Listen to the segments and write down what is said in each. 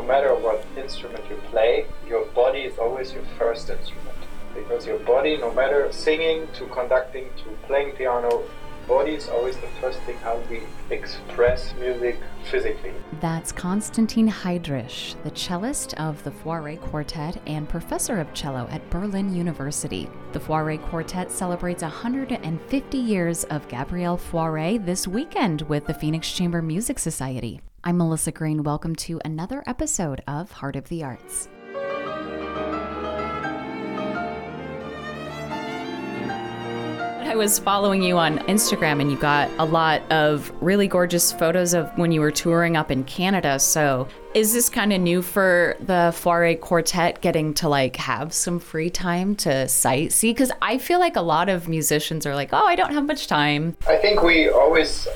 no matter what instrument you play, your body is always your first instrument. Because your body, no matter singing to conducting to playing piano, body is always the first thing how we express music physically. That's Konstantin Heidrich, the cellist of the Fauré Quartet and professor of cello at Berlin University. The Fauré Quartet celebrates 150 years of Gabriel Fauré this weekend with the Phoenix Chamber Music Society. I'm Melissa Green. Welcome to another episode of Heart of the Arts. I was following you on Instagram and you got a lot of really gorgeous photos of when you were touring up in Canada. So, is this kind of new for the Fauré Quartet getting to like have some free time to sightsee? Because I feel like a lot of musicians are like, oh, I don't have much time. I think we always,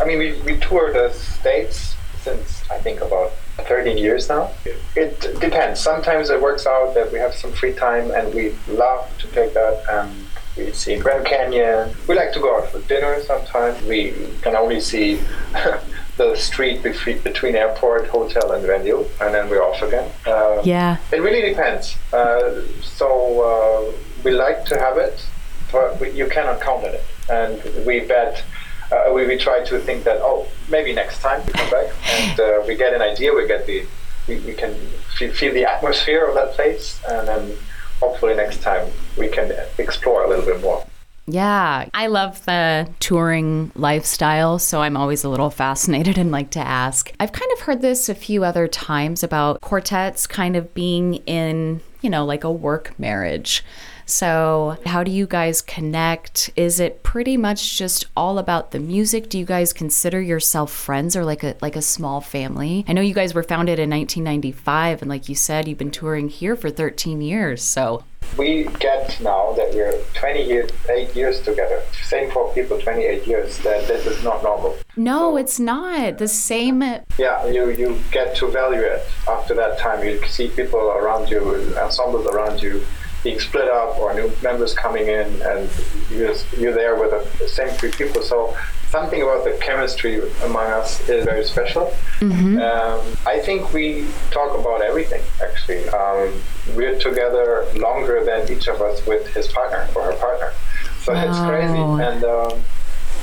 I mean, we, we tour the States since I think about 13 years now. It depends. Sometimes it works out that we have some free time and we love to take that. Um, we see Grand Canyon. We like to go out for dinner sometimes. We can only see the street between, between airport, hotel, and venue, and then we're off again. Uh, yeah. It really depends. Uh, so uh, we like to have it, but we, you cannot count on it. And we bet. Uh, we, we try to think that oh maybe next time we come back and uh, we get an idea we get the we, we can feel, feel the atmosphere of that place and then hopefully next time we can explore a little bit more. Yeah, I love the touring lifestyle, so I'm always a little fascinated and like to ask. I've kind of heard this a few other times about quartets kind of being in, you know, like a work marriage. So, how do you guys connect? Is it pretty much just all about the music? Do you guys consider yourself friends or like a like a small family? I know you guys were founded in 1995 and like you said you've been touring here for 13 years. So, we get now that we're 28 years together. Same for people, 28 years. That this is not normal. No, so, it's not the same. Uh, yeah, you you get to value it after that time. You see people around you, ensembles around you being split up or new members coming in and you're, you're there with the same three people. So something about the chemistry among us is very special. Mm-hmm. Um, I think we talk about everything, actually. Um, we're together longer than each of us with his partner or her partner. So wow. it's crazy. And um,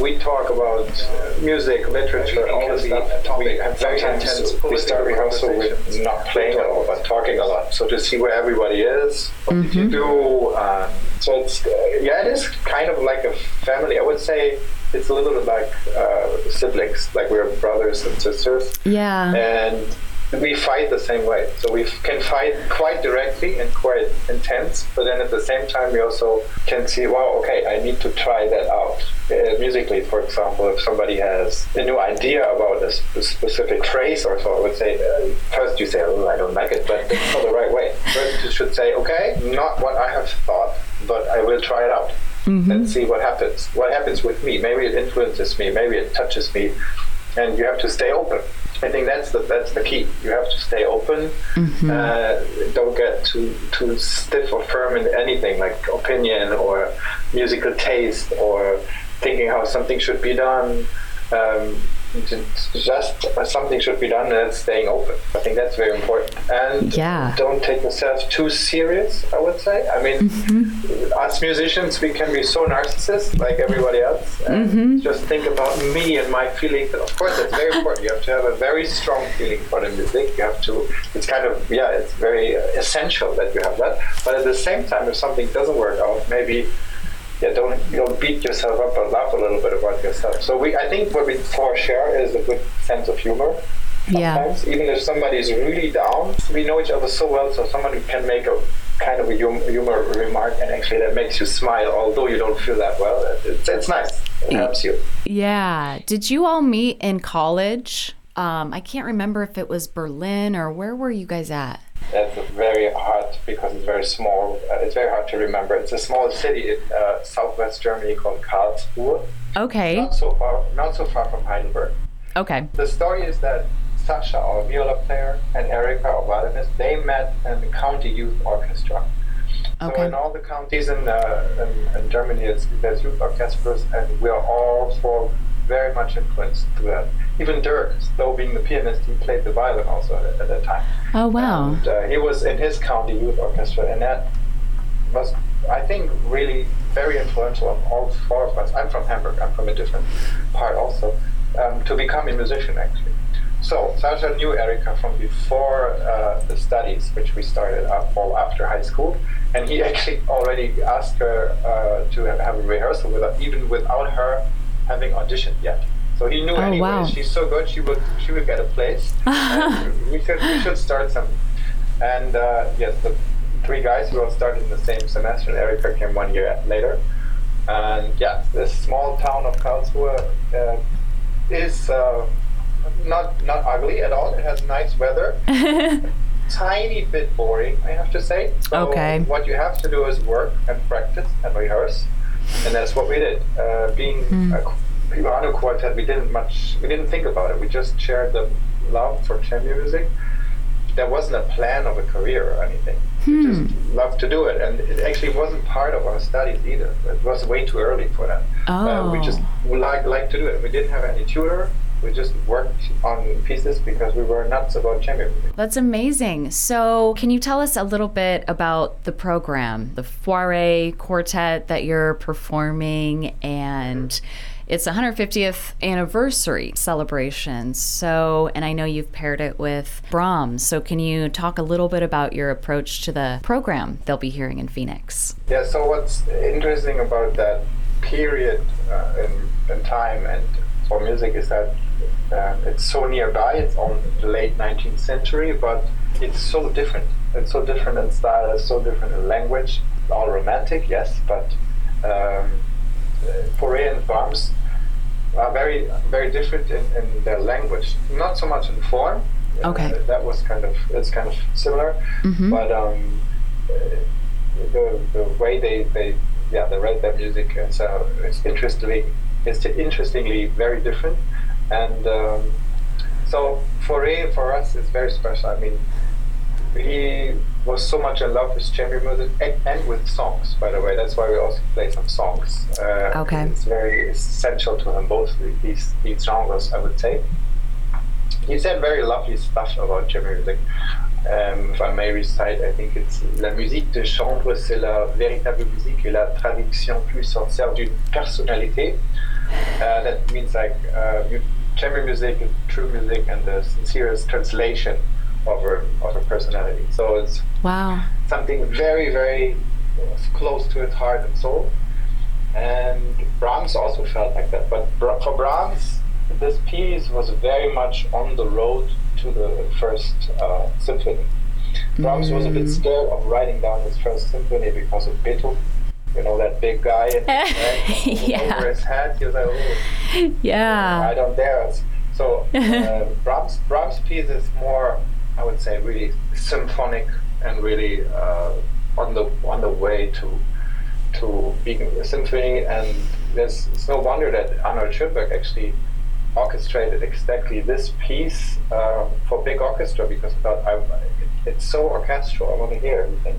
we talk about uh, music, literature, all this stuff. We have very intense. We start rehearsal with not playing at all, but talking a lot. So to see where everybody is, what mm-hmm. did you do? Uh, so it's uh, yeah, it is kind of like a family. I would say it's a little bit like uh, siblings, like we're brothers and sisters. Yeah. And we fight the same way. So we can fight quite directly and quite intense, but then at the same time, we also can see, wow, okay, I need to try that out. Uh, musically, for example, if somebody has a new idea about a, sp- specific phrase or so, I would say, uh, first you say, oh, I don't like it, but it's not the right way. First, you should say, okay, not what I have thought, but I will try it out. Mm-hmm. and see what happens. What happens with me? Maybe it influences me. Maybe it touches me, and you have to stay open. I think that's the that's the key. You have to stay open. Mm-hmm. Uh, don't get too too stiff or firm in anything like opinion or musical taste or thinking how something should be done. Um, just something should be done and that's staying open. I think that's very important. And yeah. don't take yourself too serious, I would say. I mean, mm-hmm. us musicians, we can be so narcissist like everybody else. And mm-hmm. just think about me and my feelings. And of course, that's very important. You have to have a very strong feeling for the music. You have to, it's kind of, yeah, it's very essential that you have that. But at the same time, if something doesn't work out, maybe yeah, don't you don't beat yourself up, but laugh a little bit about yourself. So we, I think, what we for share is a good sense of humor. Sometimes, yeah. even if somebody is really down, we know each other so well, so someone can make a kind of a humor remark, and actually that makes you smile, although you don't feel that well. It's, it's nice. It helps you. Yeah. Did you all meet in college? Um, I can't remember if it was Berlin or where were you guys at? That's very hard because it's very small. Uh, it's very hard to remember. It's a small city in uh, southwest Germany called Karlsruhe. Okay. Not so far, not so far from Heidelberg. Okay. The story is that Sasha, our viola player, and Erika, our violinist, they met in the county youth orchestra. Okay. So in all the counties in, uh, in, in Germany, it's, there's youth orchestras, and we are all for very much influenced through that. Even Dirk, though being the pianist, he played the violin also at, at that time. Oh wow! And, uh, he was in his county youth orchestra, and that was, I think, really very influential on all four of us. I'm from Hamburg. I'm from a different part also. Um, to become a musician, actually. So Sasha knew Erika from before uh, the studies, which we started up all after high school, and he actually already asked her uh, to have a rehearsal without even without her having auditioned yet. So he knew oh, anyway wow. she's so good she would she would get a place. we should we should start something. And uh, yes, the three guys who all started in the same semester. And Erika came one year later. And yeah, this small town of Karlsruhe uh, is uh, not not ugly at all. It has nice weather. Tiny bit boring, I have to say. So Okay. What you have to do is work and practice and rehearse, and that's what we did. Uh, being Hmm. a qu- piano quartet, we didn't much. We didn't think about it. We just shared the love for chamber music. There wasn't a plan of a career or anything. We Hmm. just loved to do it, and it actually wasn't part of our studies either. It was way too early for that. Uh, we just Oh. like like to do it. We didn't have any tutor. We just worked on pieces because we were nuts about chamber music. That's amazing. So, can you tell us a little bit about the program, the Fauré Quartet that you're performing, and it's 150th anniversary celebration. So, and I know you've paired it with Brahms. So, can you talk a little bit about your approach to the program they'll be hearing in Phoenix? Yeah. So what's interesting about that period uh, in, in time and for music is that um, it's so nearby. It's on the late 19th century, but it's so different. It's so different in style. It's so different in language. All romantic, yes, but um, uh, and Brahms are very, very different in, in their language. Not so much in form. Uh, Okay. that was kind of it's kind of similar, Mhm. but um, uh, the, the way they, they yeah they write their music is, uh, is interestingly is interestingly very different, and um, so Fauré for us is very special. I mean, he was so much in love with chamber music and, and with songs. By the way, that's why we also play some songs. Uh, Okay. it's very essential to him both these these genres. I would say. He said very lovely stuff about chamber music. Um, if I may recite, I think it's La musique de chambre, c'est la véritable musique et la traduction plus sincère d'une personnalité. Uh, that means like uh, chamber music is true music and the sincerest translation of her, of her personality. So it's Wow. something very, very close to his heart and soul. And Brahms also felt like that. But for Brahms, this piece was very much on the road to the first uh, symphony. Brahms was a bit scared of writing down his first symphony because of Beethoven. You know, that big guy in Yeah. over his head. He was like, oh, I don't dare. So uh, Brahms Brahms piece is more, I would say, really symphonic and really uh, on the on the way to to being a symphony. And there's it's no wonder that Arnold Schoenberg actually orchestrated exactly this piece uh, for big orchestra because thought I, it, it's so orchestral. I want to hear everything.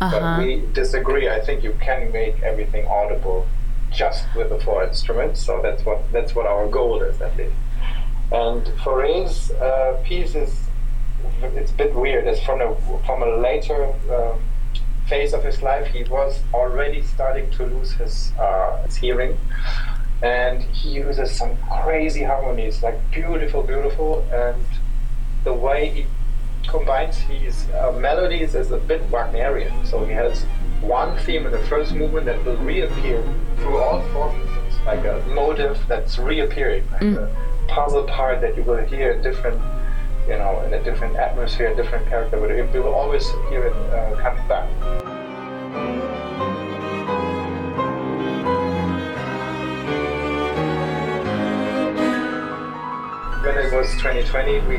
Uh But we disagree. I think you can make everything audible just with the four instruments. So that's what that's what our goal is at least. And Fauré's uh, piece is it's a bit weird. It's from a from a later um, phase of his life. He was already starting to lose his uh, his hearing, and he uses some crazy harmonies, like beautiful, beautiful, and the way he combines his uh, melodies is a bit Wagnerian. So he has one theme in the first movement that will reappear through all four movements, like a motive that's reappearing, like a puzzle part that you will hear in different, you know, in a different atmosphere, a different character, but it will always hear it uh, come back. Was 2020, we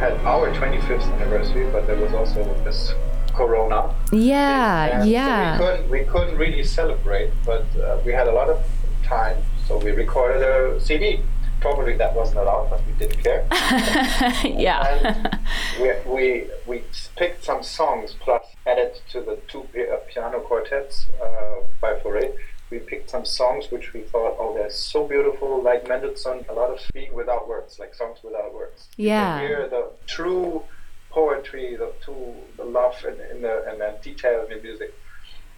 had our 25th anniversary, but there was also this Corona. Yeah. Yeah. So we couldn't, we couldn't really celebrate, but uh, we had a lot of time, so we recorded a CD. Probably that wasn't allowed, but we didn't care. yeah. we, we, we picked some songs plus added to the two uh, piano quartets uh, by Fauré. We picked some songs which we thought, oh, they're so beautiful, like Mendelssohn, a lot of being without words, like songs without words. Yeah. You hear the true poetry, the true the love and in, the and the detail in the music,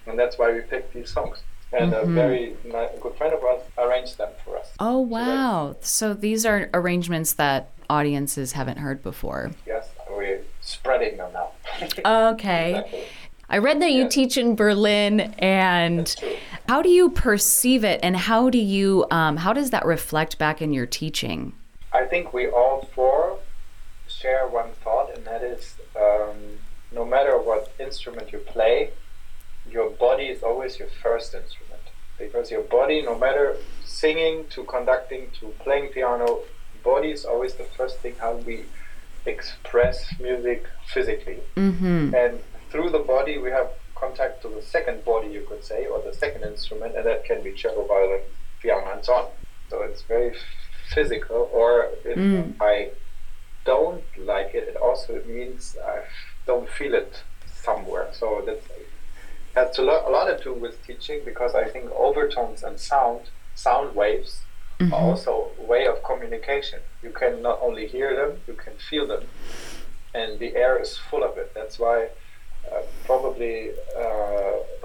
and that's why we picked these songs. And Mm-hmm. a very ni- good friend of ours arranged them for us. Oh, wow. So these are arrangements that audiences haven't heard before. Yes, we're spreading them now. Okay. Exactly. I read that you teach in Berlin, and. How do you perceive it, and how do you, um, how does that reflect back in your teaching? I think we all four share one thought, and that is um, no matter what instrument you play, your body is always your first instrument. Because your body, no matter singing to conducting to playing piano, body is always the first thing how we express music physically. Mm-hmm. And through the body, we have contact to the second body, you could say, or the second instrument, and that can be cello, violin, piano, and so on. So it's very physical. Or if Mm. I don't like it, it also means I don't feel it somewhere. So that has a lot, a lot to do with teaching because I think overtones and sound, sound waves, Mm-hmm. are also a way of communication. You can not only hear them, you can feel them and the air is full of it. That's why uh, probably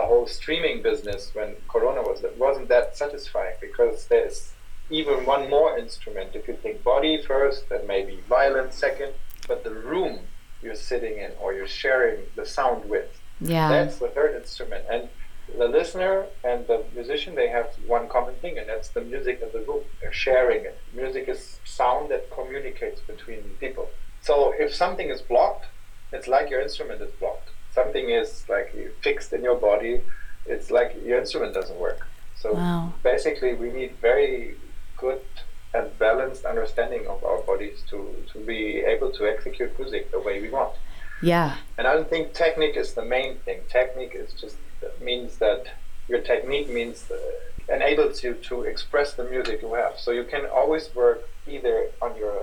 whole streaming business when Corona was it wasn't that satisfying because there's even one more instrument. If you think body first, then maybe violin second, but the room you're sitting in or you're sharing the sound with, Yeah. that's the third instrument. And the listener and the musician, they have one common thing, and that's the music of the room. They're sharing it. Music is sound that communicates between people. So if something is blocked, it's like your instrument is blocked. Something is like fixed in your body, it's like your instrument doesn't work. So Wow. basically, we need very good and balanced understanding of our bodies to, to be able to execute music the way we want. Yeah. And I don't think technique is the main thing. Technique is just means that your technique means uh, enables you to express the music you have. So you can always work either on your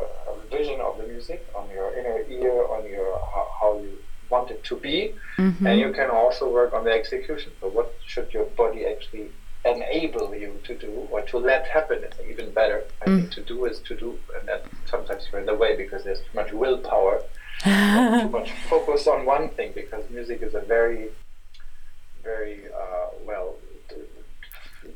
vision of the music, on your inner ear, on your how, how you want it to be, Mm-hmm. and you can also work on the execution. So what should your body actually enable you to do or to let happen even better. I think to do is to do, and that sometimes you're in the way because there's too much willpower too much focus on one thing because music is a very, very uh, well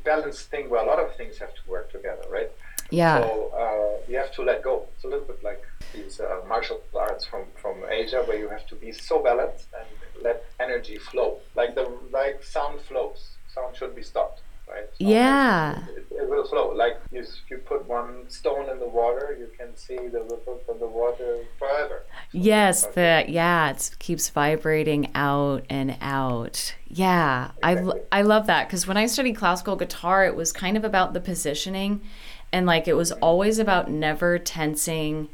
balanced thing where a lot of things have to work together, right? Yeah. So uh, you have to let go. It's a little bit like these uh, martial arts from, from Asia, where you have to be so balanced and let energy flow, like the like sound flows. Sound should be stopped, right? Yeah. it, it will flow. Like you, if you put one stone in the water, you can see the ripple from the water forever. Yes, the yeah, it keeps vibrating out and out. Yeah, I. I love that because when I studied classical guitar, it was kind of about the positioning, and like it was always about never tensing.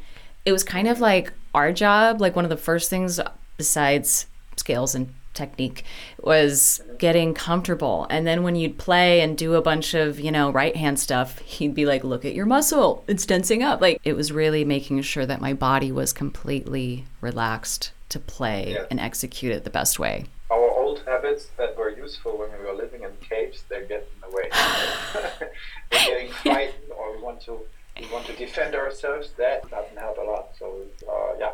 It was kind of like our job, like one of the first things besides scales and technique was getting comfortable. And then when you'd play and do a bunch of, you know, right hand stuff, he'd be like, look at your muscle, it's tensing up. Like it was really making sure that my body was completely relaxed to play Yeah. and execute it the best way. Our old habits that were useful when we were living in caves, they're getting in the way. we're getting frightened, we want to we want to defend ourselves. That doesn't help a lot. So uh, yeah,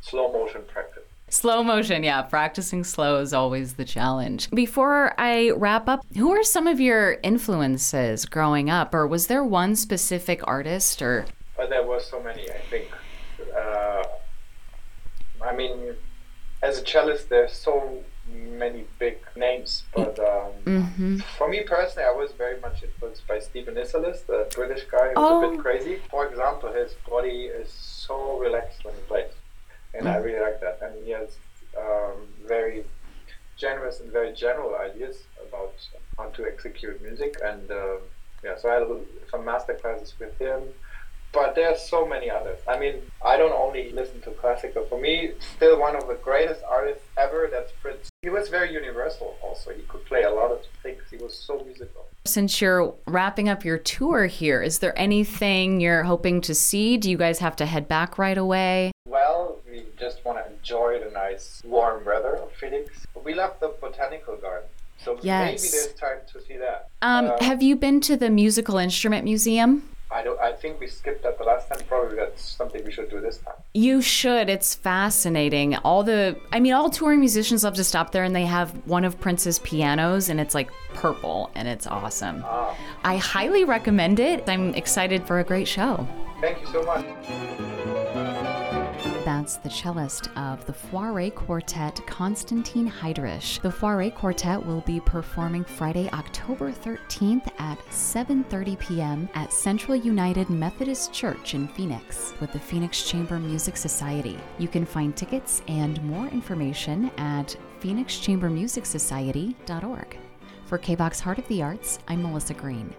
slow motion practice. Slow motion, yeah. Practicing slow is always the challenge. Before I wrap up, who are some of your influences growing up? Or was there one specific artist or But there were so many, I think. Uh, I mean, as a cellist, there's so many big names. But um, Mm-hmm. for me personally, I was very much influenced by Stephen Isserlis, the British guy who's a Oh. bit crazy. For example, his body is so relaxed when he plays, and I really like that. And he has um, very generous and very general ideas about how to execute music. And um, yeah, so I had some master classes with him. But there's so many others. I mean, I don't only listen to classical. For me, still one of the greatest artists ever. That's Prince. He was very universal. Also, he could play a lot of things. He was so musical. Since you're wrapping up your tour here, is there anything you're hoping to see? Do you guys have to head back right away? Well, we just want to enjoy the nice warm weather of Phoenix. We love the botanical garden. So Yes. maybe there's time to see that. Um, Uh, have you been to the Musical Instrument Museum? I don't. I think we skipped that the last time. Probably that's something we should do this time. You should. It's fascinating. All the, I mean, all touring musicians love to stop there and they have one of Prince's pianos and it's like purple and it's awesome. Ah, I highly recommend it. I'm excited for a great show. thank you so much. That's the cellist of the Fauré Quartet, Konstantin Heidrich. The Fauré Quartet will be performing Friday, October 13th at 7:30 p.m. at Central United Methodist Church in Phoenix with the Phoenix Chamber Music Society. You can find tickets and more information at phoenixchambermusicsociety.org. For KBAQ Heart of the Arts, I'm Melissa Green.